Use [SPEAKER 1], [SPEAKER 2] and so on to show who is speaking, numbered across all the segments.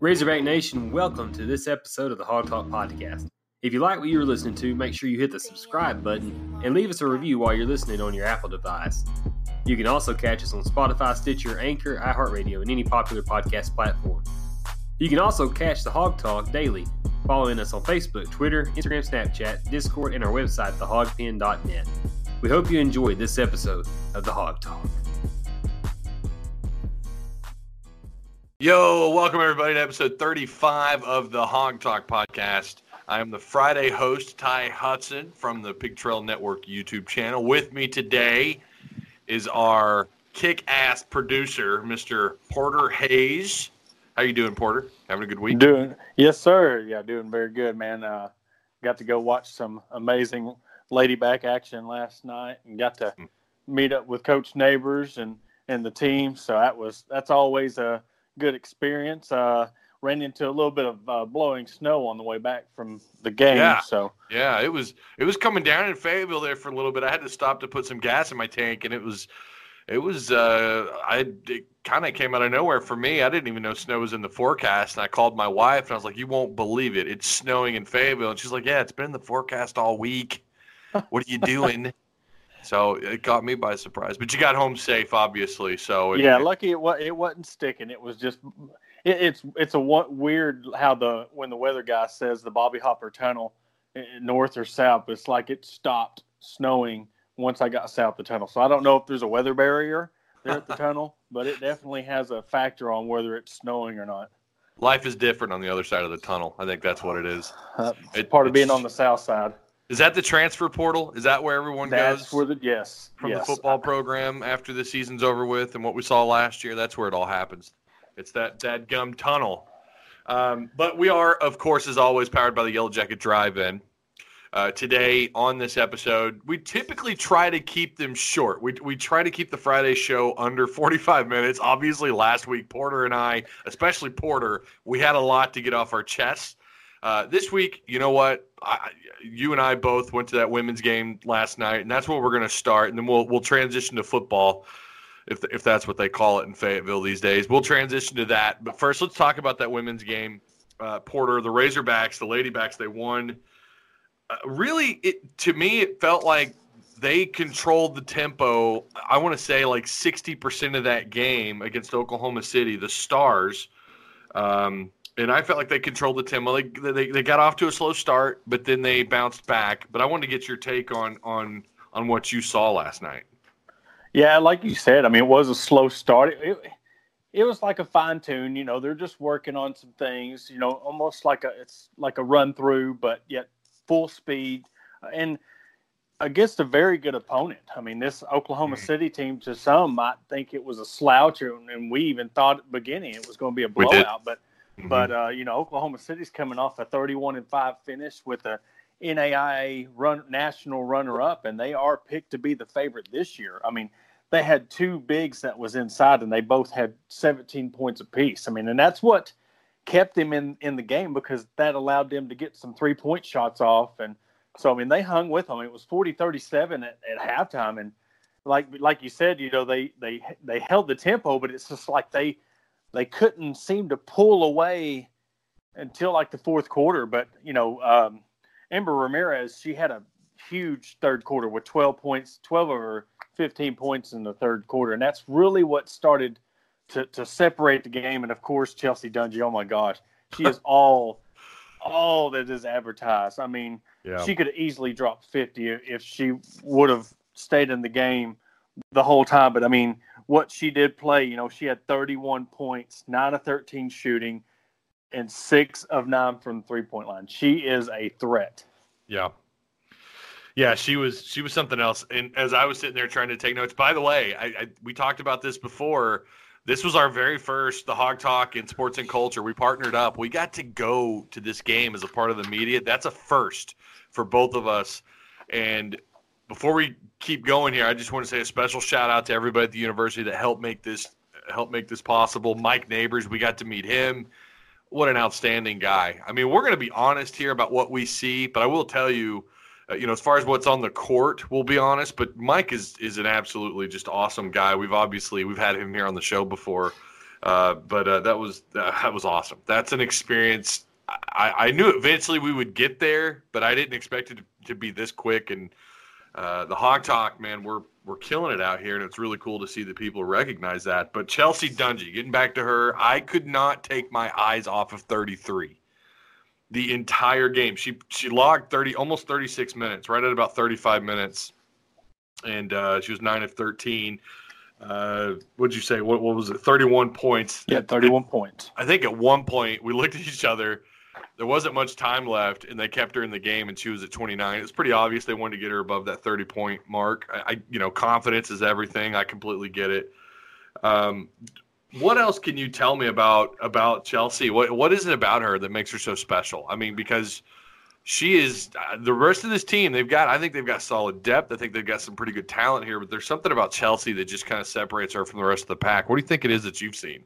[SPEAKER 1] Razorback Nation, welcome to this episode of the Hawg Talk Podcast. If you like what you're listening to, make sure you hit the subscribe button and leave us a review while you're listening on your Apple device. You can also catch us on Spotify, Stitcher, Anchor, iHeartRadio, and any popular podcast platform. You can also catch the Hawg Talk daily, following us on Facebook, Twitter, Instagram, Snapchat, Discord, and our website, thehogpen.net. We hope you enjoyed this episode of the Hawg Talk.
[SPEAKER 2] Yo, welcome everybody to episode 35 of the Hawg Talk podcast. I am the Friday host, Ty Hudson from the Pig Trail Network YouTube channel. With me today is our kick-ass producer, Mr. Porter Hayes. How you doing, Porter? Having a good week?
[SPEAKER 3] Doing yes, sir. Yeah, doing very good, man. Uh, got to go watch some amazing ladyback action last night, and got to
[SPEAKER 2] Hmm.
[SPEAKER 3] meet up with Coach Neighbors and and the team. So that was that's always a good experience. Uh, ran into a little bit of uh, blowing snow on the way back from the game.
[SPEAKER 2] Yeah.
[SPEAKER 3] So
[SPEAKER 2] Yeah, it was it was coming down in Fayetteville there for a little bit. I had to stop to put some gas in my tank, and it was it was uh, I it kind of came out of nowhere for me. I didn't even know snow was in the forecast, and I called my wife and I was like, "You won't believe it! It's snowing in Fayetteville," and she's like, "Yeah, it's been in the forecast all week. What are you doing?" So it caught me by surprise. But you got home safe, obviously. So it,
[SPEAKER 3] yeah, lucky it was it wasn't sticking. It was just it, it's it's a weird how the when the weather guy says the Bobby Hopper Tunnel eh, north or south, it's like it stopped snowing once I got south the tunnel. So I don't know if there's a weather barrier there at the tunnel, but it definitely has a factor on whether it's snowing or not.
[SPEAKER 2] life is different on the other side of the tunnel. I think that's what it is.
[SPEAKER 3] Uh, it's
[SPEAKER 2] It-
[SPEAKER 3] part of being on the south side.
[SPEAKER 2] Is that the transfer portal? Is that where everyone
[SPEAKER 3] That's
[SPEAKER 2] goes?
[SPEAKER 3] where the yes
[SPEAKER 2] from
[SPEAKER 3] yes.
[SPEAKER 2] the football program after the season's over with and what we saw last year. That's where it all happens. It's that that gum tunnel. Um, but we are, of course, as always, powered by the Yellow Jacket Drive-In. Uh, today on this episode, we typically try to keep them short. We, we try to keep the Friday show under 45 minutes. Obviously, last week, Porter and I, especially Porter, we had a lot to get off our chests. Uh, this week, you know what? I, you and I both went to that women's game last night, and that's where we're going to start, and then we'll we'll transition to football, if if that's what they call it in Fayetteville these days. We'll transition to that, but first, let's talk about that women's game. Uh, Porter, the Razorbacks, the Ladybacks, they won. Uh, really, it to me, it felt like they controlled the tempo. I want to say like sixty percent of that game against Oklahoma City, the Stars. Um, and I felt like they controlled the tempo. They, they they got off to a slow start, but then they bounced back. But I wanted to get your take on on on what you saw last night.
[SPEAKER 3] Yeah, like you said, I mean, it was a slow start. It, it, it was like a fine tune. You know, they're just working on some things. You know, almost like a it's like a run through, but yet full speed and against a very good opponent. I mean, this Oklahoma
[SPEAKER 2] Mhm.
[SPEAKER 3] City team, to some, might think it was a slouch, and we even thought at the beginning it was going to be a blowout. But but uh, you know, Oklahoma City's coming off a 31 and five finish with a NAIA run national runner up, and they are picked to be the favorite this year. I mean, they had two bigs that was inside, and they both had 17 points apiece. I mean, and that's what kept them in in the game because that allowed them to get some three point shots off, and so I mean, they hung with them. It was 40-37 at, at halftime, and like like you said, you know, they they they held the tempo, but it's just like they they couldn't seem to pull away until like the fourth quarter. But you know, um, Amber Ramirez, she had a huge third quarter with 12 points, 12 of her 15 points in the third quarter, and that's really what started to to separate the game. And of course, Chelsea Dungee, oh my gosh, she is all all that is advertised. I mean,
[SPEAKER 2] Yeah.
[SPEAKER 3] she could have easily dropped 50 if she would have stayed in the game the whole time. But I mean, what she did play, you know, she had 31 points, 9 of 13 shooting, and 6 of 9 from three point line. She is a threat.
[SPEAKER 2] Yeah. Yeah, she was she was something else. And as I was sitting there trying to take notes, by the way, I, I we talked about this before. this was our very first the Hawg Talk in sports and culture. We partnered up. We got to go to this game as a part of the media. That's a first for both of us. And before we keep going here, I just want to say a special shout out to everybody at the university that helped make this help make this possible. Mike Neighbors, we got to meet him. What an outstanding guy. I mean, we're going to be honest here about what we see, but I will tell you uh, you know, as far as what's on the court, we'll be honest. But Mike is is an absolutely just awesome guy. We've obviously we've had him here on the show before, uh, but uh, that was that was awesome. That's an experience. I, I knew eventually we would get there, but I didn't expect it to, to be this quick. And uh, the Hawg Talk, man, we're we're killing it out here, and it's really cool to see that people recognize that. But Chelsea Dungee, getting back to her, I could not take my eyes off of 33 the entire game. She she logged 30 almost 36 minutes, right at about 35 minutes. And uh, she was 9 of 13. Uh, what'd you say? What, what was it? 31 points.
[SPEAKER 3] Yeah, 31 points.
[SPEAKER 2] I think at one point we looked at each other. There wasn't much time left, and they kept her in the game, and she was at 29. It was pretty obvious they wanted to get her above that 30 point mark. I, I you know, confidence is everything. I completely get it. Um, what else can you tell me about about Chelsea? What what is it about her that makes her so special? I mean, because she is uh, the rest of this team. They've got, I think they've got solid depth. I think they've got some pretty good talent here. But there's something about Chelsea that just kind of separates her from the rest of the pack. What do you think it is that you've seen?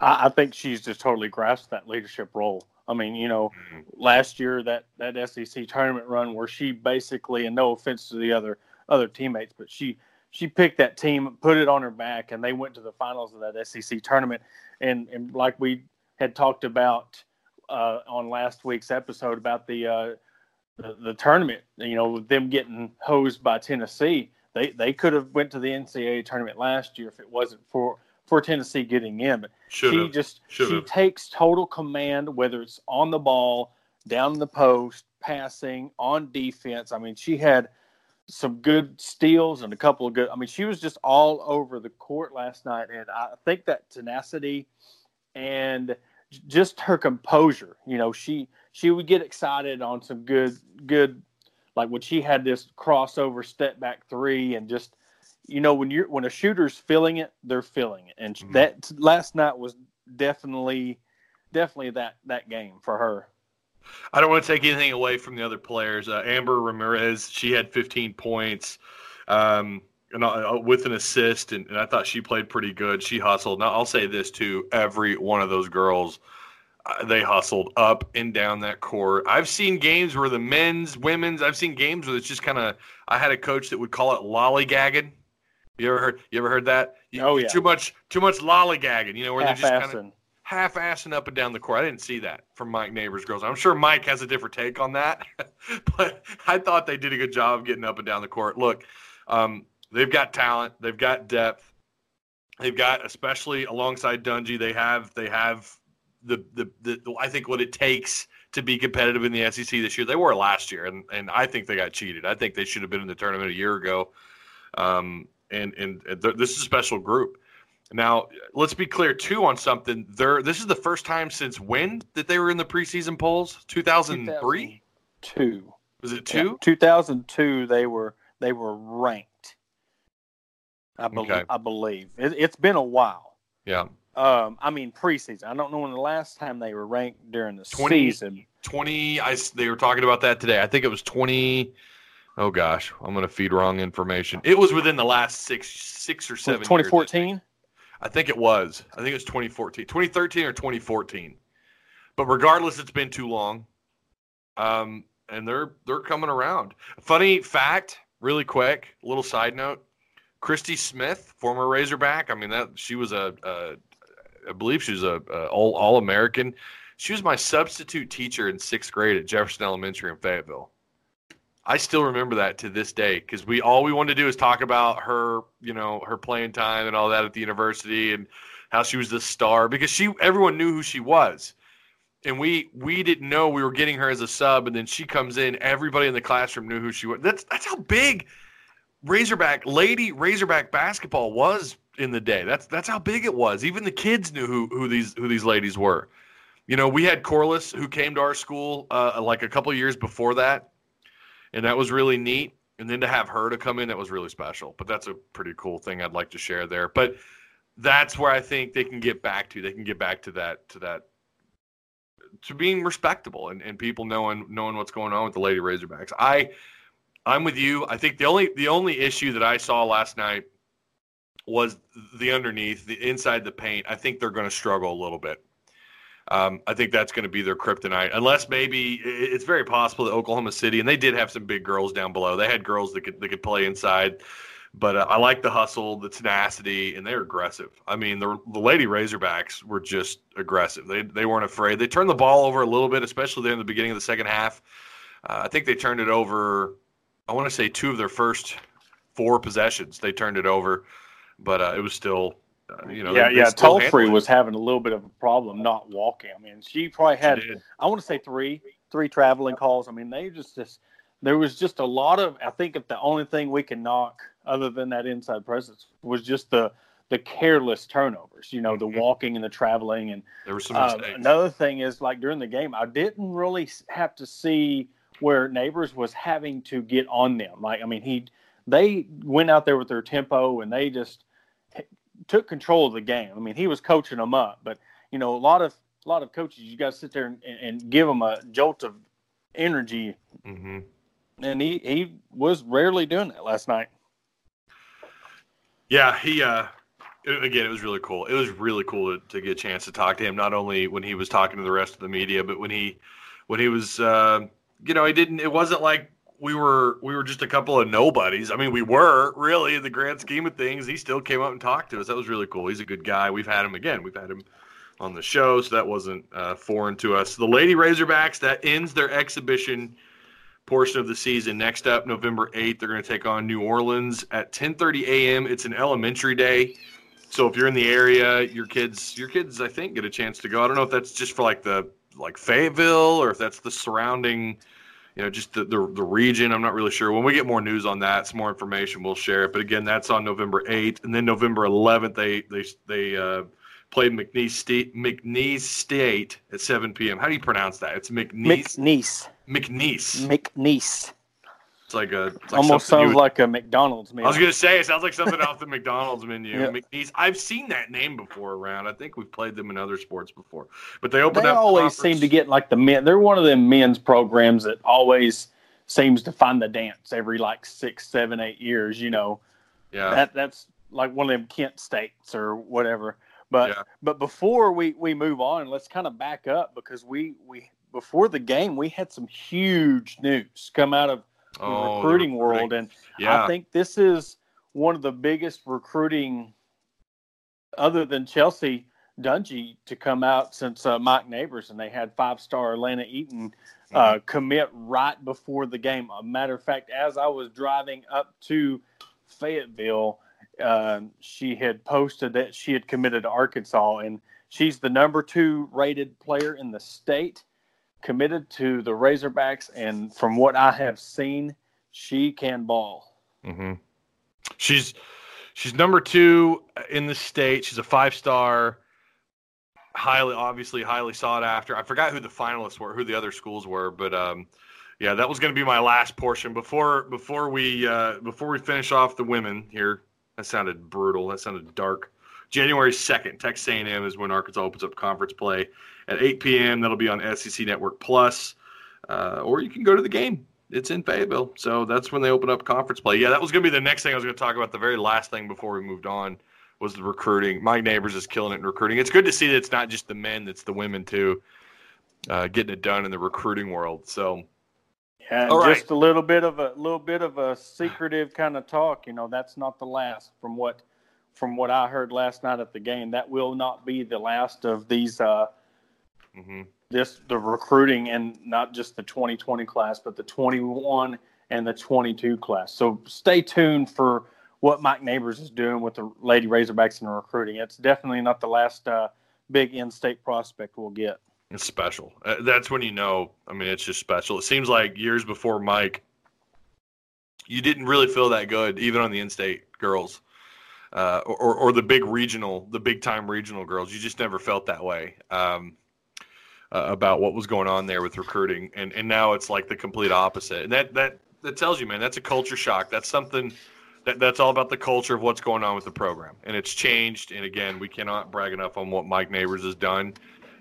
[SPEAKER 3] I, I think she's just totally grasped that leadership role. I mean, you know, mm-hmm. last year that that SEC tournament run where she basically, and no offense to the other other teammates, but she she picked that team, put it on her back, and they went to the finals of that SEC tournament. And, and like we had talked about uh, on last week's episode about the, uh, the, the tournament, you know, them getting hosed by Tennessee, they they could have went to the NCAA tournament last year if it wasn't for for Tennessee getting in. But Should've. she just Should've. she takes total command, whether it's on the ball, down the post, passing, on defense. I mean, she had some good steals and a couple of good. I mean, she was just all over the court last night, and I think that tenacity and just her composure. You know, she she would get excited on some good good, like when she had this crossover step back three, and just you know when you're when a shooter's feeling it, they're feeling it, and mm-hmm. that last night was definitely definitely that that game for her.
[SPEAKER 2] I don't want to take anything away from the other players. Uh, Amber Ramirez, she had 15 points um, and, uh, with an assist, and, and, I thought she played pretty good. She hustled. Now, I'll say this too every one of those girls, uh, they hustled up and down that court. I've seen games where the men's, women's, I've seen games where it's just kind of, I had a coach that would call it lollygagging. You ever heard? You ever heard that? You,
[SPEAKER 3] oh yeah.
[SPEAKER 2] Too much, too much lollygagging. You know where they're just kind of half-assing up and down the court. I didn't see that from Mike Neighbors girls. I'm sure Mike has a different take on that, but I thought they did a good job of getting up and down the court. Look, um, they've got talent, they've got depth, they've got especially alongside Dungee, they have they have the, the the I think what it takes to be competitive in the SEC this year. They were last year, and and I think they got cheated. I think they should have been in the tournament a year ago. Um, and and, and this is a special group. Now, let's be clear too on something. There, this is the first time since when that they were in the preseason polls? Two thousand three.
[SPEAKER 3] Two.
[SPEAKER 2] Was it two? Yeah,
[SPEAKER 3] two thousand two. They were they were ranked. I believe. Okay. I believe it, has been a while.
[SPEAKER 2] Yeah.
[SPEAKER 3] Um, I mean preseason. I don't know when the last time they were ranked during the 20, season.
[SPEAKER 2] Twenty. I they were talking about that today. I think it was twenty. Oh gosh, I'm going to feed wrong information. It was within the last six, six or seven.
[SPEAKER 3] 2014.
[SPEAKER 2] I think it was. I think it was 2014, 2013 or 2014. But regardless, it's been too long. Um, and they're they're coming around. Funny fact, really quick, little side note: Christy Smith, former Razorback. I mean that she was a, a I believe she was a, a all all American. She was my substitute teacher in sixth grade at Jefferson Elementary in Fayetteville. I still remember that to this day because we all we wanted to do is talk about her, you know, her playing time and all that at the university and how she was the star because she everyone knew who she was. And we we didn't know we were getting her as a sub and then she comes in, everybody in the classroom knew who she was. That's that's how big Razorback lady Razorback basketball was in the day. That's that's how big it was. Even the kids knew who who these who these ladies were. You know, we had Corliss who came to our school uh, like a couple years before that and that was really neat. And then to have her to come in, that was really special. But that's a pretty cool thing I'd like to share there. But that's where I think they can get back to. They can get back to that to that to being respectable and, and people knowing knowing what's going on with the Lady Razorbacks. I I'm with you. I think the only the only issue that I saw last night was the underneath, the inside the paint. I think they're going to struggle a little bit. Um, I think that's going to be their kryptonite, unless maybe it's very possible that Oklahoma City and they did have some big girls down below. They had girls that could that could play inside, but uh, I like the hustle, the tenacity, and they're aggressive. I mean, the the Lady Razorbacks were just aggressive. They they weren't afraid. They turned the ball over a little bit, especially there in the beginning of the second half. Uh, I think they turned it over. I want to say two of their first four possessions. They turned it over, but uh, it was still uh, you know,
[SPEAKER 3] yeah,
[SPEAKER 2] they,
[SPEAKER 3] yeah.
[SPEAKER 2] Tolefree
[SPEAKER 3] was having a little bit of a problem not walking. I mean, she probably had
[SPEAKER 2] she
[SPEAKER 3] I want to say three, three traveling calls. I mean, they just just there was just a lot of. I think if the only thing we can knock other than that inside presence was just the the careless turnovers. You know, the
[SPEAKER 2] Mhm.
[SPEAKER 3] walking and the traveling. And
[SPEAKER 2] There were some
[SPEAKER 3] uh, another thing is like during the game, I didn't really have to see where neighbors was having to get on them. Like, I mean, he they went out there with their tempo and they just took control of the game. I mean, he was coaching them up, but you know, a lot of a lot of coaches, you got to sit there and, and give them a jolt of energy,
[SPEAKER 2] hmm
[SPEAKER 3] and he he was rarely doing that last night.
[SPEAKER 2] Yeah, he uh again, it was really cool. It was really cool to, to get a chance to talk to him, not only when he was talking to the rest of the media, but when he when he was uh, you know, he didn't it wasn't like we were we were just a couple of nobodies. I mean, we were really in the grand scheme of things. He still came up and talked to us. That was really cool. He's a good guy. We've had him again. We've had him on the show, so that wasn't uh, foreign to us. The Lady Razorbacks that ends their exhibition portion of the season. Next up, November 8th, they're going to take on New Orleans at 10:30 a.m. It's an elementary day. So if you're in the area, your kids your kids I think get a chance to go. I don't know if that's just for like the like Fayetteville or if that's the surrounding you know, just the, the, the region. I'm not really sure. When we get more news on that, some more information, we'll share it. But again, that's on November 8th, and then November 11th, they they they uh, played McNeese State McNeese State at 7 p.m. How do you pronounce that? It's McNeese
[SPEAKER 3] McNeese,
[SPEAKER 2] McNeese.
[SPEAKER 3] McNeese,
[SPEAKER 2] It's like a it's like
[SPEAKER 3] almost sounds
[SPEAKER 2] would-
[SPEAKER 3] like a McDonald's meal.
[SPEAKER 2] I was gonna say it sounds like something off the McDonald's menu.
[SPEAKER 3] Yeah.
[SPEAKER 2] McNeese. I've seen that name before around. I think we've played them in other sports before. But they opened
[SPEAKER 3] they
[SPEAKER 2] up.
[SPEAKER 3] always
[SPEAKER 2] conference-
[SPEAKER 3] seem to get like the men. They're one of them men's programs that always seems to find the dance every like six, seven, eight years. You know,
[SPEAKER 2] Yeah.
[SPEAKER 3] that that's like one of them Kent states or whatever. But
[SPEAKER 2] Yeah.
[SPEAKER 3] but before we we move on, let's kind of back up because we we before the game we had some huge news come out of the
[SPEAKER 2] Oh, the
[SPEAKER 3] recruiting world, and
[SPEAKER 2] Yeah.
[SPEAKER 3] I think this is one of the biggest recruiting, other than Chelsea Dungee, to come out since uh, Mike Neighbors, and they had five star Atlanta Eaton uh, commit right before the game. A matter of fact, as I was driving up to Fayetteville, uh, she had posted that she had committed to Arkansas, and she's the number two rated player in the state, committed to the Razorbacks, and from what I have seen, she can ball.
[SPEAKER 2] hmm She's she's number two in the state. She's a five star, highly obviously highly sought after. I forgot who the finalists were, who the other schools were, but um, yeah, that was going to be my last portion before before we uh, before we finish off the women here. That sounded brutal. That sounded dark. January second, Texas A&M is when Arkansas opens up conference play at 8 p.m. That'll be on SEC Network Plus, uh, or you can go to the game it's in Fayetteville. So that's when they open up conference play. Yeah, that was going to be the next thing I was going to talk about. The very last thing before we moved on was the recruiting. Mike Neighbors is killing it in recruiting. It's good to see that it's not just the men, it's the women too, uh, getting it done in the recruiting world. So
[SPEAKER 3] Yeah,
[SPEAKER 2] right.
[SPEAKER 3] just a little bit of a little bit of a secretive kind of talk. You know, that's not the last from what from what I heard last night at the game. That will not be the last of these uh,
[SPEAKER 2] mhm.
[SPEAKER 3] this the recruiting and not just the 2020 class, but the 21 and the 22 class. So stay tuned for what Mike Neighbors is doing with the Lady Razorbacks and the recruiting. It's definitely not the last uh, big in-state prospect we'll get.
[SPEAKER 2] it's special. Uh, that's when you know. I mean, it's just special. It seems like years before Mike, you didn't really feel that good, even on the in-state girls. Uh, or, or the big regional, the big time regional girls. You just never felt that way. Um, uh, about what was going on there with recruiting, and and now it's like the complete opposite. And that that that tells you, man, that's a culture shock. That's something that, that's all about the culture of what's going on with the program, and it's changed. And again, we cannot brag enough on what Mike Neighbors has done.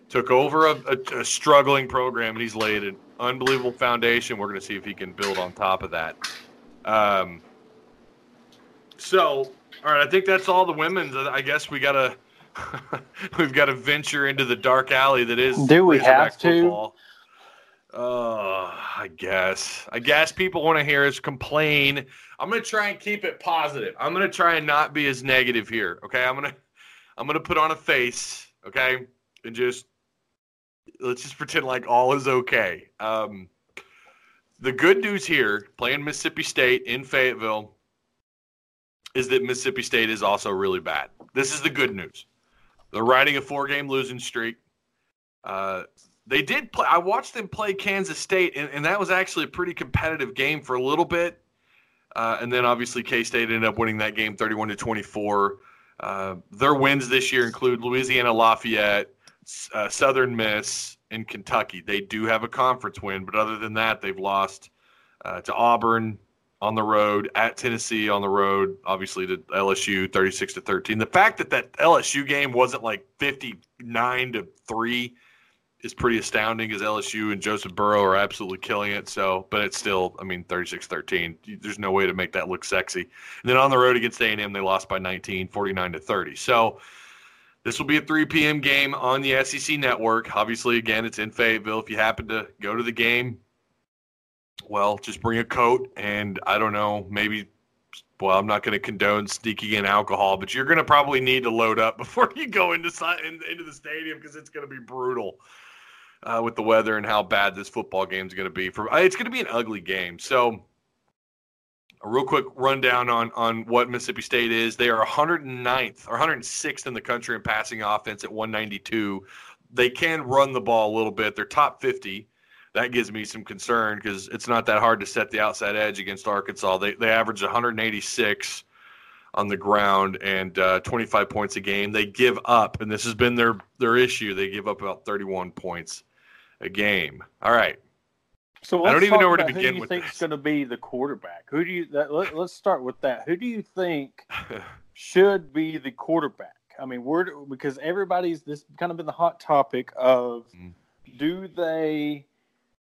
[SPEAKER 2] Took over a, a, a struggling program, and he's laid an unbelievable foundation. We're going to see if he can build on top of that. Um, so, all right, I think that's all the women's. I guess we got to we've got to venture into the dark alley that is.
[SPEAKER 3] Do we have to? Football.
[SPEAKER 2] Uh, I guess. I guess people want to hear us complain. I'm gonna try and keep it positive. I'm gonna try and not be as negative here. Okay, I'm gonna I'm gonna put on a face. Okay, and just let's just pretend like all is okay. Um, the good news here, playing Mississippi State in Fayetteville, is that Mississippi State is also really bad. This is the good news. They're riding a four-game losing streak. Uh, they did play. I watched them play Kansas State, and, and that was actually a pretty competitive game for a little bit. Uh, and then obviously K State ended up winning that game 31 to 24. Uh, their wins this year include Louisiana Lafayette, uh, Southern Miss, and Kentucky. They do have a conference win, but other than that, they've lost uh, to Auburn on the road, at Tennessee on the road, obviously to LSU 36 to 13. The fact that that LSU game wasn't like 59 to 3 is pretty astounding because LSU and Joseph Burrow are absolutely killing it. So, but it's still, I mean, 36-13. There's no way to make that look sexy. And then on the road against A&M, they lost by 19, 49 to 30. So, this will be a 3 p.m. game on the SEC network. Obviously, again, it's in Fayetteville. If you happen to go to the game, well, just bring a coat and I don't know, maybe well, I'm not going to condone sneaking in alcohol, but you're going to probably need to load up before you go into into the stadium because it's going to be brutal uh, with the weather and how bad this football game is going to be. For it's going to be an ugly game. So, a real quick rundown on on what Mississippi State is. They are 109th or 106th in the country in passing offense at 192. They can run the ball a little bit. They're top 50. That gives me some concern because it's not that hard to set the outside edge against Arkansas. They they average 186 on the ground and uh, 25 points a game. They give up, and this has been their their issue. They give up about 31 points a game. All right.
[SPEAKER 3] So I don't even know where to begin who do you think is going to be the quarterback? Who do you? That, let, us start with that. Who do you think should be the quarterback? I mean, where do, because everybody's this kind of been the hot topic of mm. do they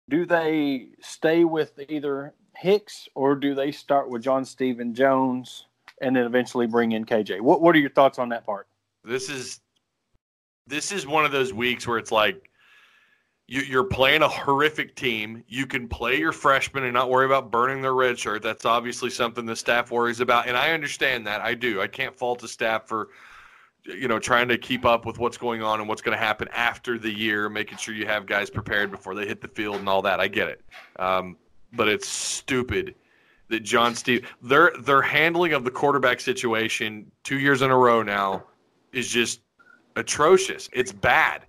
[SPEAKER 3] do they stay with either Hicks or do they start with John Stephen Jones and then eventually bring in KJ? What What are your thoughts on that part?
[SPEAKER 2] This is this is one of those weeks where it's like you, are playing a horrific team. You can play your freshmen and not worry about burning their red shirt. That's obviously something the staff worries about, and I understand that. I do. I can't fault the staff for you know trying to keep up with what's going on and what's going to happen after the year, making sure you have guys prepared before they hit the field and all that. I get it, um, but it's stupid that John Steve their their handling of the quarterback situation two years in a row now is just atrocious. It's bad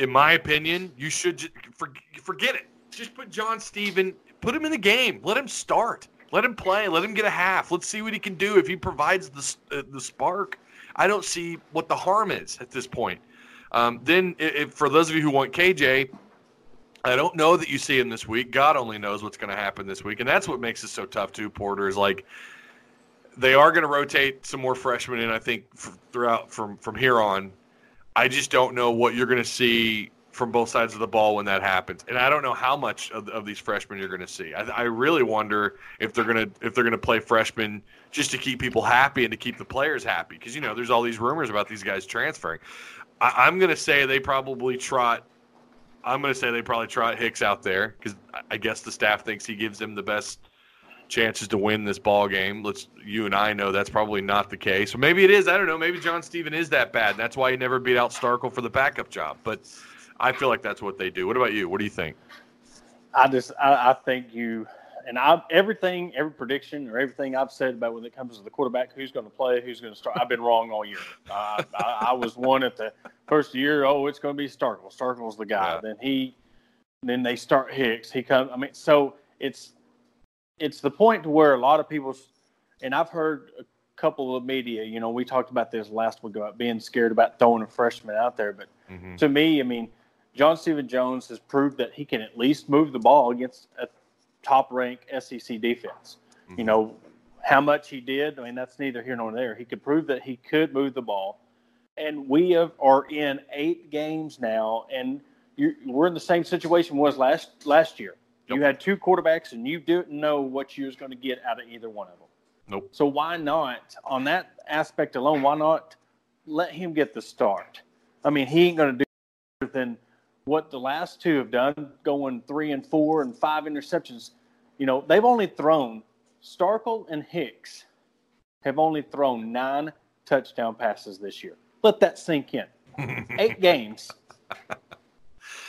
[SPEAKER 2] in my opinion, you should just for, forget it. Just put John Stephen, put him in the game. Let him start. Let him play. Let him get a half. Let's see what he can do if he provides the uh, the spark. I don't see what the harm is at this point. Um, then, if, for those of you who want KJ, I don't know that you see him this week. God only knows what's going to happen this week, and that's what makes it so tough too. Porter is like they are going to rotate some more freshmen in. I think throughout from from here on. I just don't know what you're going to see from both sides of the ball when that happens, and I don't know how much of, of these freshmen you're going to see. I, I, really wonder if they're going to if they're going to play freshmen just to keep people happy and to keep the players happy, because you know there's all these rumors about these guys transferring. I, I'm going to say they probably trot. I'm going to say they probably trot Hicks out there because I guess the staff thinks he gives them the best chances to win this ball game. Let's you and I know that's probably not the case. Maybe it is. I don't know. Maybe John Stephen is that bad. That's why he never beat out Starkel for the backup job. But I feel like that's what they do. What about you? What do you think?
[SPEAKER 3] I just I, I think you and I everything every prediction or everything I've said about when it comes to the quarterback, who's going to play, who's going to start. I've been wrong all year. Uh, I, I, was one at the first year. Oh, it's going to be Starkel. Starkel's the guy. Yeah. Then he, then they start Hicks. He comes. I mean, so it's it's the point to where a lot of people, and I've heard a couple of media, you know, we talked about this last week about being scared about throwing a freshman out there. But mm-hmm. to me, I mean, John Stephen Jones has proved that he can at least move the ball against a top ranked SEC defense. Mm-hmm. You know, how much he did, I mean, that's neither here nor there. He could prove that he could move the ball. And we have, are in eight games now, and we're in the same situation was last last year. Yep. You had two quarterbacks, and you didn't know what you was going to get out of either one of them.
[SPEAKER 2] Nope.
[SPEAKER 3] So why not, on that aspect alone, why not let him get the start? I mean, he ain't going to do than what the last two have done, going three and four and five interceptions. You know, they've only thrown Starkel and Hicks have only thrown nine touchdown passes this year. Let that sink in. Eight games.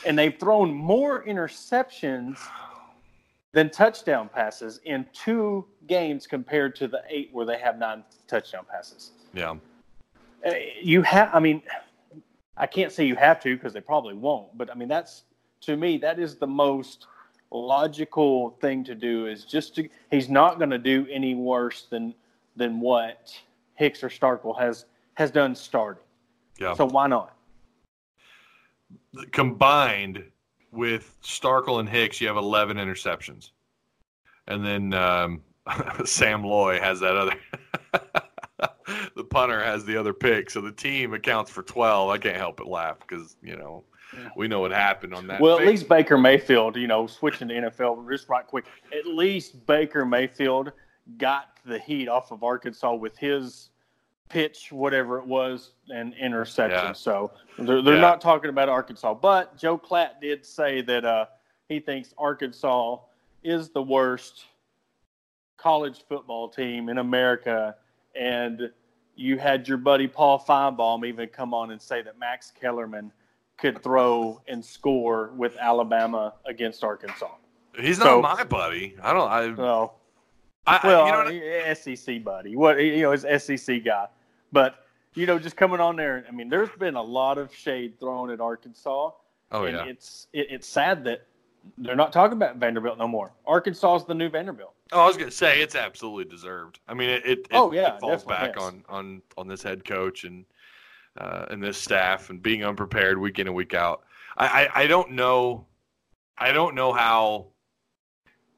[SPEAKER 3] And they've thrown more interceptions than touchdown passes in two games compared to the eight where they have nine touchdown passes.
[SPEAKER 2] Yeah.
[SPEAKER 3] Uh, you have, I mean, I can't say you have to because they probably won't, but I mean, that's to me, that is the most logical thing to do is just to he's not going to do any worse than than what Hicks or Starkel has has done starting.
[SPEAKER 2] Yeah.
[SPEAKER 3] So why not?
[SPEAKER 2] Combined with Starkel and Hicks, you have 11 interceptions, and then um, Sam Loy has that other. The punter has the other pick, so the team accounts for 12. I can't help but laugh because you know we know what happened on that.
[SPEAKER 3] Well, at least Baker Mayfield, you know, switching to NFL just right quick. At least Baker Mayfield got the heat off of Arkansas with his pitch, whatever it was, and interception. Yeah. So they're, they're yeah. not talking about Arkansas. But Joel Klatt did say that uh, he thinks Arkansas is the worst college football team in America. And you had your buddy Paul Finebaum even come on and say that Max Kellerman could throw and score with Alabama against Arkansas.
[SPEAKER 2] He's not my buddy. I don't. I.
[SPEAKER 3] Well, I, well, you know, SEC buddy. What you know, is SEC guy. But you know, just coming on there. I mean, there's been a lot of shade thrown at Arkansas.
[SPEAKER 2] Oh yeah.
[SPEAKER 3] It's it, it's sad that they're not talking about Vanderbilt no more. Arkansas is the new Vanderbilt.
[SPEAKER 2] Oh, I was gonna say it's absolutely deserved. I mean, it. it
[SPEAKER 3] oh yeah,
[SPEAKER 2] it falls back yes. on on on this head coach and uh, and this staff and being unprepared week in and week out. I, I, I don't know. I don't know how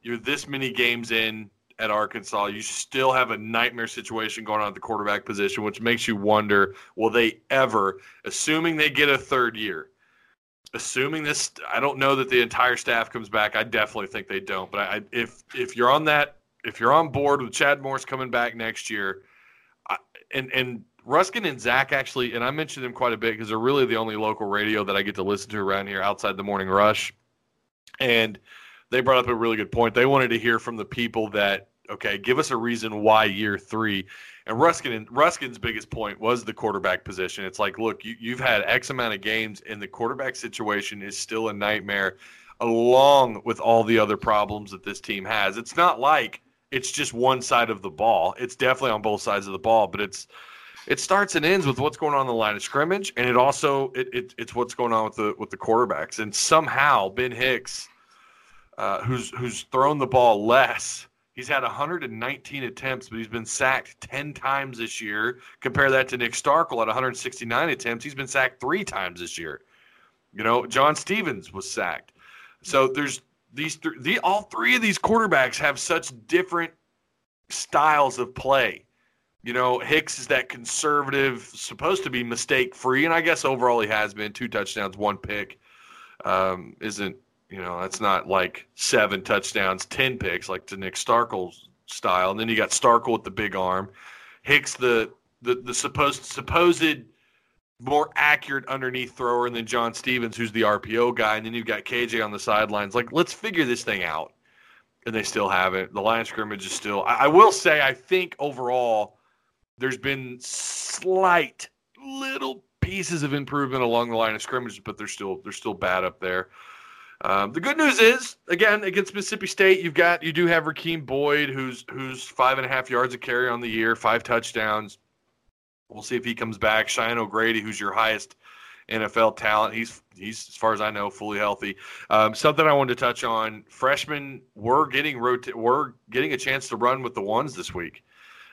[SPEAKER 2] you're this many games in at Arkansas. You still have a nightmare situation going on at the quarterback position, which makes you wonder will they ever, assuming they get a third year, assuming this, I don't know that the entire staff comes back. I definitely think they don't. But I, if if you're on that, if you're on board with Chad Morris coming back next year, I, and and Ruskin and Zach actually, and I mentioned them quite a bit because they're really the only local radio that I get to listen to around here outside the morning rush. And they brought up a really good point. They wanted to hear from the people that, okay, give us a reason why year three. And Ruskin Ruskin's biggest point was the quarterback position. It's like, look, you, you've had X amount of games, and the quarterback situation is still a nightmare, along with all the other problems that this team has. It's not like it's just one side of the ball. It's definitely on both sides of the ball, but it's it starts and ends with what's going on in the line of scrimmage, and it also it, it it's what's going on with the with the quarterbacks. And somehow Ben Hicks, uh, who's who's thrown the ball less, he's had 119 attempts, but he's been sacked 10 times this year. Compare that to Nick Starkel at 169 attempts, he's been sacked three times this year. You know, John Stevens was sacked. So there's these th- the all three of these quarterbacks have such different styles of play you know, Hicks is that conservative, supposed to be mistake free, and I guess overall he has been two touchdowns, one pick. Um, isn't you know that's not like seven touchdowns, ten picks like to Nick Starkel's style. And then you got Starkel with the big arm, Hicks the the the supposed supposed more accurate underneath thrower, and then John Stevens who's the RPO guy, and then you've got KJ on the sidelines. Like let's figure this thing out, and they still haven't. The line of scrimmage is still. I, I will say I think overall there's been slight little pieces of improvement along the line of scrimmage, but they're still they're still bad up there. Um, the good news is, again, against Mississippi State, you've got you do have Rakeem Boyd, who's who's five and a half yards of carry on the year, five touchdowns. We'll see if he comes back. Cheyenne O'Grady, who's your highest NFL talent, he's he's as far as I know fully healthy. Um, something I wanted to touch on: freshmen were getting rota- were getting a chance to run with the ones this week.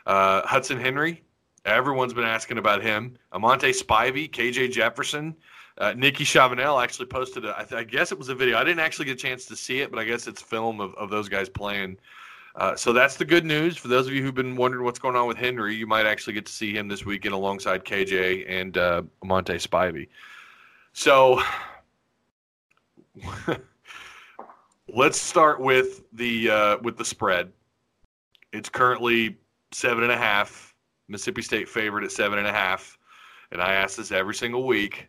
[SPEAKER 2] Uh, Hudson Henry, everyone's been asking about him. Amante Spivey, KJ Jefferson, uh, Nikki Chavanel actually posted, a, I, th- I guess it was a video. I didn't actually get a chance to see it, but I guess it's film of, of those guys playing Uh, so that's the good news for those of you who've been wondering what's going on with Henry. You might actually get to see him this weekend alongside KJ and uh, Monte Spivey. So let's start with the uh, with the spread. It's currently seven and a half. Mississippi State favored at seven and a half, and I ask this every single week.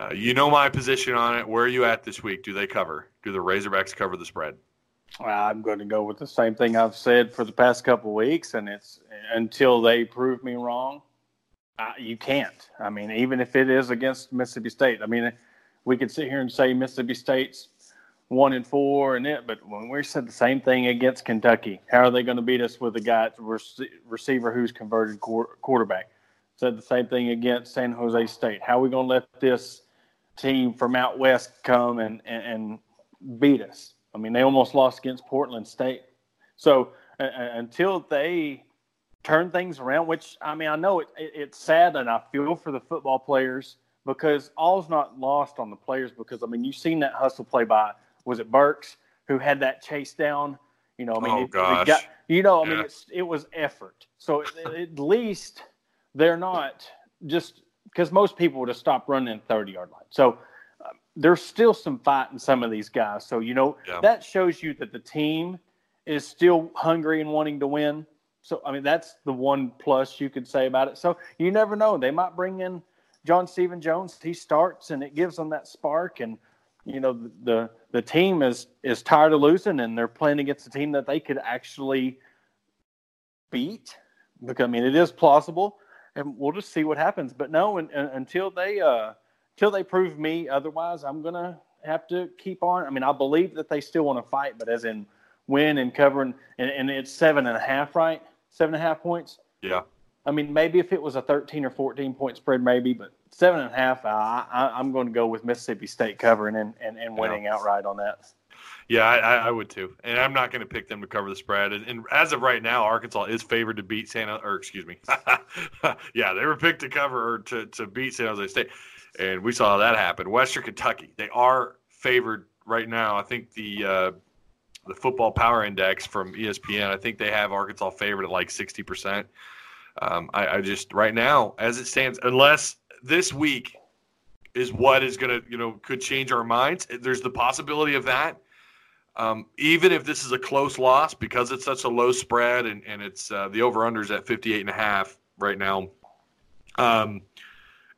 [SPEAKER 2] Uh, you know my position on it. Where are you at this week? Do they cover? Do the Razorbacks cover the spread?
[SPEAKER 3] I'm going to go with the same thing I've said for the past couple weeks, and it's until they prove me wrong. You can't. I mean, even if it is against Mississippi State, I mean, we could sit here and say Mississippi State's one and four and it, but when we said the same thing against Kentucky, how are they going to beat us with a guy receiver who's converted quarterback? Said the same thing against San Jose State. How are we going to let this team from out west come and, and, and beat us? I mean, they almost lost against Portland State. So uh, until they turn things around, which I mean, I know it, it, it's sad and I feel for the football players because all's not lost on the players because I mean, you've seen that hustle play by was it Burks who had that chase down? You know, I mean,
[SPEAKER 2] oh,
[SPEAKER 3] it, got, you know, I mean, it's, it was effort. So at least they're not just because most people would have stopped running the 30 yard line. So um, there's still some fight in some of these guys. So, you know, yeah. that shows you that the team is still hungry and wanting to win. So, I mean, that's the one plus you could say about it. So you never know. They might bring in John Stephen Jones. He starts and it gives them that spark. And, you know, the, the, the team is, is tired of losing and they're playing against a team that they could actually beat. Because, I mean, it is plausible and we'll just see what happens. But no, and, and, until they uh, until they prove me otherwise, I'm gonna have to keep on. I mean, I believe that they still want to fight, but as in win and covering, and, and it's seven and a half, right? Seven and a half points.
[SPEAKER 2] Yeah.
[SPEAKER 3] I mean, maybe if it was a 13 or 14 point spread, maybe, but seven and a half, I, I, am going to go with Mississippi State covering and, and, and winning yeah. outright on that.
[SPEAKER 2] Yeah, I, I, would too, and I'm not going to pick them to cover the spread. And, and, as of right now, Arkansas is favored to beat Santa, or excuse me, yeah, they were picked to cover or to, to beat San Jose State, and we saw that happen. Western Kentucky, they are favored right now. I think the uh, the Football Power Index from ESPN, I think they have Arkansas favored at like 60 percent. Um, I, I just right now, as it stands, unless this week is what is going to, you know, could change our minds. There's the possibility of that. Um, even if this is a close loss, because it's such a low spread and, and it's uh, the over unders at 58 and a half right now. Um,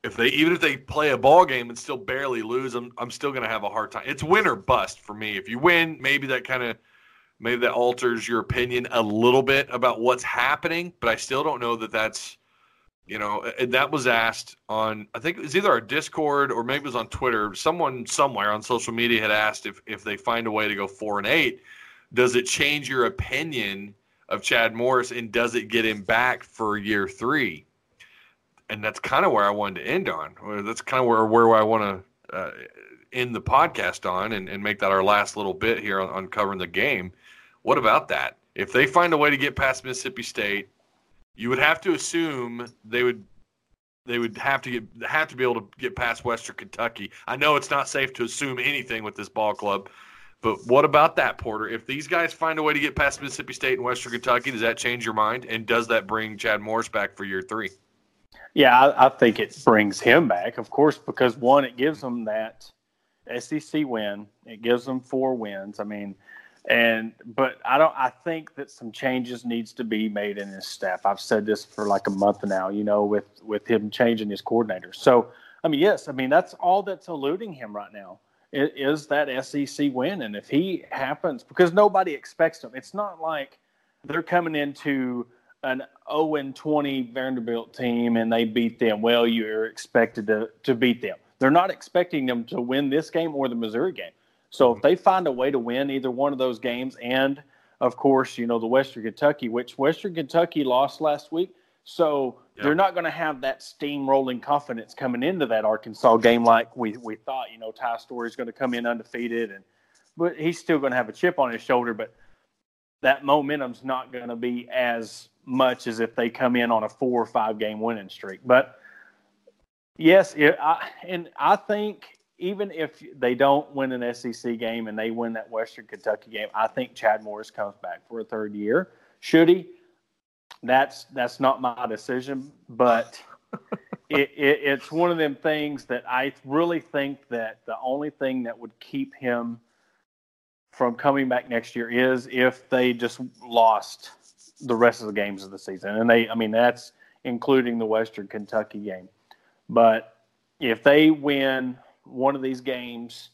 [SPEAKER 2] if they even if they play a ball game and still barely lose, I'm I'm still going to have a hard time. It's win or bust for me. If you win, maybe that kind of maybe that alters your opinion a little bit about what's happening, but I still don't know that that's you know, that was asked on I think it was either our Discord or maybe it was on Twitter. Someone somewhere on social media had asked if if they find a way to go four and eight, does it change your opinion of Chad Morris and does it get him back for year three? And that's kind of where I wanted to end on. That's kind of where where I want to uh, end the podcast on and, and make that our last little bit here on, on covering the game. What about that? If they find a way to get past Mississippi State you would have to assume they would they would have to get have to be able to get past Western Kentucky. I know it's not safe to assume anything with this ball club, but what about that, Porter? If these guys find a way to get past Mississippi State and Western Kentucky, does that change your mind? And does that bring Chad Morris back for year three?
[SPEAKER 3] Yeah, I, I think it brings him back, of course, because one, it gives them that SEC win. It gives them four wins. I mean, and but I don't. I think that some changes needs to be made in his staff. I've said this for like a month now. You know, with with him changing his coordinator. So I mean, yes, I mean that's all that's eluding him right now is that SEC win. And if he happens, because nobody expects him, it's not like they're coming into an 0 and 20 Vanderbilt team and they beat them. Well, you're expected to to beat them. They're not expecting them to win this game or the Missouri game. So if mm-hmm. they find a way to win either one of those games, and of course, you know, the Western Kentucky, which Western Kentucky lost last week. So yep. they're not going to have that steamrolling confidence coming into that Arkansas game like we, we thought. You know, Ty Storey's going to come in undefeated, and but he's still going to have a chip on his shoulder. But that momentum's not going to be as much as if they come in on a four or five game winning streak. But yes, it, I, and I think even if they don't win an SEC game and they win that Western Kentucky game, I think Chad Morris comes back for a third year. Should he? That's that's not my decision, but it, it, it's one of them things that I really think that the only thing that would keep him from coming back next year is if they just lost the rest of the games of the season, and they, I mean, that's including the Western Kentucky game. But if they win one of these games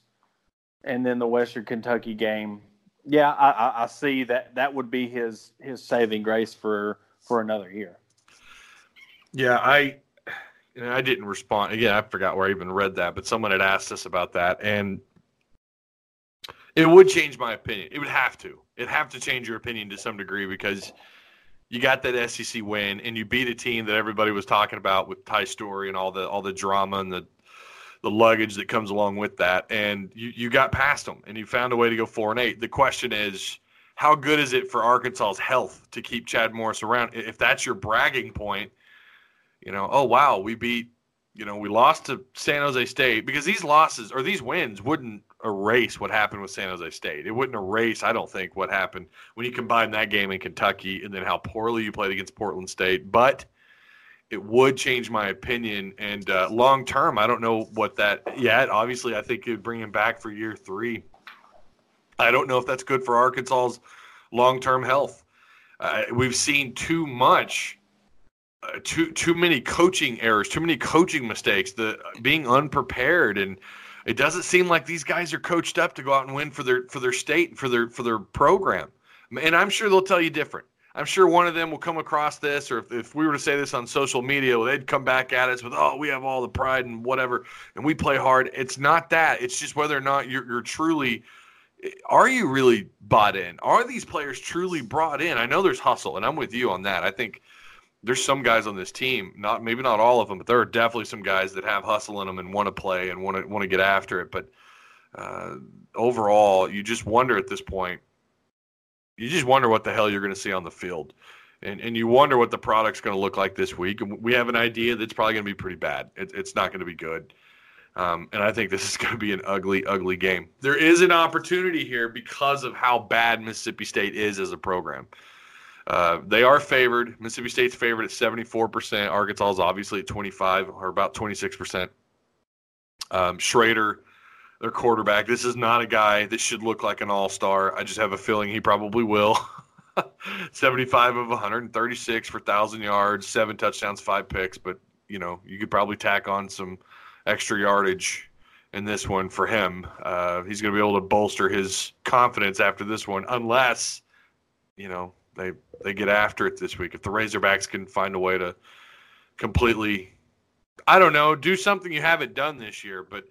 [SPEAKER 3] and then the Western Kentucky game, yeah, I, I, I see that that would be his his saving grace for for another year.
[SPEAKER 2] Yeah, I I didn't respond. Again, I forgot where I even read that, but someone had asked us about that, and it would change my opinion. It would have to. It'd have to change your opinion to some degree because you got that SEC win and you beat a team that everybody was talking about with Ty Storey and all the all the drama and the the luggage that comes along with that, and you you got past them and you found a way to go four and eight. The question is, how good is it for Arkansas's health to keep Chad Morris around? If that's your bragging point, you know, oh wow, we beat, you know, we lost to San Jose State because these losses or these wins wouldn't erase what happened with San Jose State. It wouldn't erase, I don't think, what happened when you combine that game in Kentucky and then how poorly you played against Portland State. But it would change my opinion. And uh, long term, I don't know what that yet. Obviously, I think it would bring him back for year three. I don't know if that's good for Arkansas's long term health. Uh, we've seen too much. Uh, too too many coaching errors, too many coaching mistakes, the being unprepared, and it doesn't seem like these guys are coached up to go out and win for their for their state for their for their program. And I'm sure they'll tell you different. I'm sure one of them will come across this, or if, if we were to say this on social media, well, they'd come back at us with, "Oh, we have all the pride and whatever, and we play hard." It's not that. It's just whether or not you're, you're truly. Are you really bought in? Are these players truly brought in? I know there's hustle, and I'm with you on that. I think there's some guys on this team, not maybe not all of them, but there are definitely some guys that have hustle in them and want to play and want to want to get after it. But uh, overall, you just wonder at this point. You just wonder what the hell you're going to see on the field, and and you wonder what the product's going to look like this week. And we have an idea that's probably going to be pretty bad. It, it's not going to be good. Um, and I think this is going to be an ugly, ugly game. There is an opportunity here because of how bad Mississippi State is as a program. Uh, they are favored. Mississippi State's favored at 74%. Arkansas is obviously at 25 or about 26%. Um, Shrader, their quarterback, this is not a guy that should look like an all star. I just have a feeling he probably will. 75 of 136 for 1,000 yards, seven touchdowns, five picks. But, you know, you could probably tack on some extra yardage in this one for him. Uh, he's going to be able to bolster his confidence after this one, unless, you know, they they get after it this week. If the Razorbacks can find a way to completely, I don't know, do something you haven't done this year, but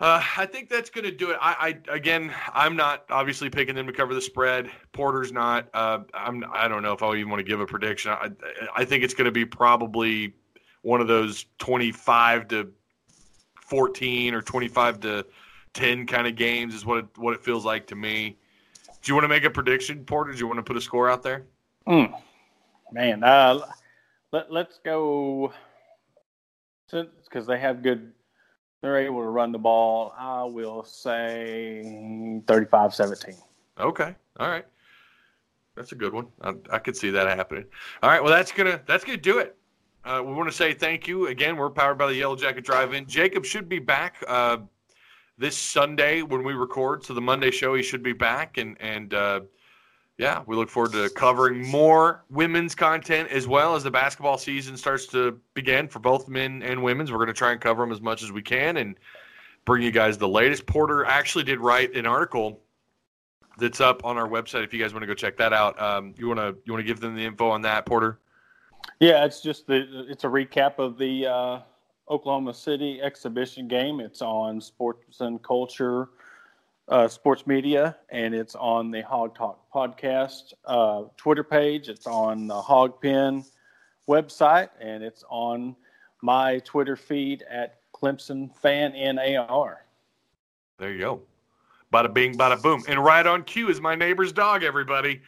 [SPEAKER 2] uh, I think that's going to do it. I, I, again, I'm not obviously picking them to cover the spread. Porter's not. Uh, I'm. I don't know if I even want to give a prediction. I, I think it's going to be probably one of those 25 to 14 or 25 to 10 kind of games is what it, what it feels like to me. Do you want to make a prediction, Porter? Do you want to put a score out there?
[SPEAKER 3] Mm. Man, uh, let, let's go because they have good, they're able to run the ball. I will say 35 17.
[SPEAKER 2] Okay. All right. That's a good one. I, I could see that happening. All right. Well, that's gonna that's gonna do it. Uh, we want to say thank you again. We're powered by the Yellow Jacket Drive-In. Jacob should be back uh, this Sunday when we record. So the Monday show, he should be back, and and uh, yeah, we look forward to covering more women's content as well as the basketball season starts to begin for both men and women's. We're going to try and cover them as much as we can and bring you guys the latest. Porter actually did write an article that's up on our website if you guys want to go check that out. Um, you want to you want to give them the info on that, Porter?
[SPEAKER 3] Yeah, it's just the it's a recap of the uh, Oklahoma City exhibition game. It's on Sports and Culture, uh, Sports Media, and it's on the Hawg Talk podcast uh, Twitter page. It's on the Hog Pen website, and it's on my Twitter feed at Clemson Fan NAR.
[SPEAKER 2] There you go. Bada bing, bada boom. And right on cue is my neighbor's dog, everybody.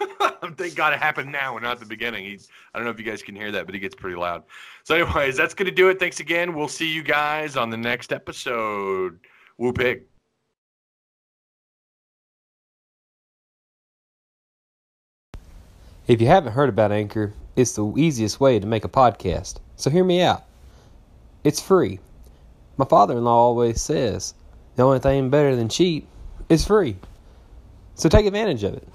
[SPEAKER 2] Thank God it happened now and not the beginning. He's, I don't know if you guys can hear that, but he gets pretty loud. So, anyways, that's going to do it. Thanks again. We'll see you guys on the next episode. Woo pig.
[SPEAKER 1] If you haven't heard about Anchor, it's the easiest way to make a podcast. So hear me out. It's free. My father in law always says the only thing better than cheap is free. So take advantage of it.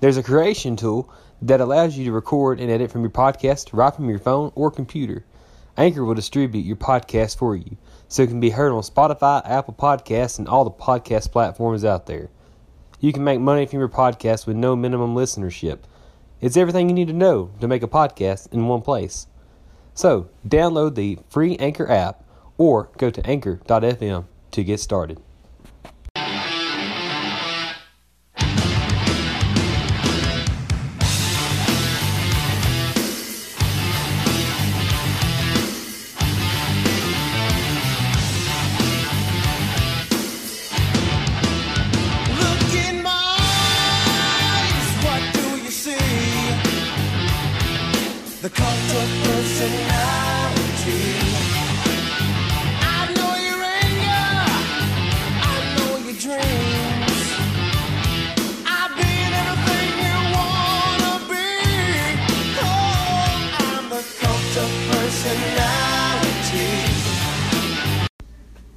[SPEAKER 1] There's a creation tool that allows you to record and edit from your podcast right from your phone or computer. Anchor will distribute your podcast for you so it can be heard on Spotify, Apple Podcasts, and all the podcast platforms out there. You can make money from your podcast with no minimum listenership. It's everything you need to know to make a podcast in one place. So, download the free Anchor app or go to anchor.fm to get started.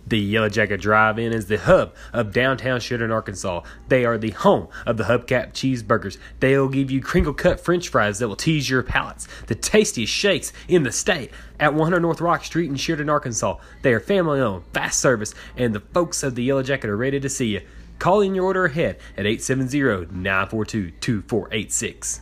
[SPEAKER 4] The
[SPEAKER 1] Yellow Jacket Drive In is the hub of downtown Sheridan, Arkansas. They are the home of the Hubcap Cheeseburgers. They'll give you crinkle cut french fries that will tease your palates. The tastiest shakes in the state at 100 North Rock Street in Sheridan, Arkansas. They are family owned, fast service, and the folks of the Yellow Jacket are ready to see you. Call in your order ahead at 870 942 2486.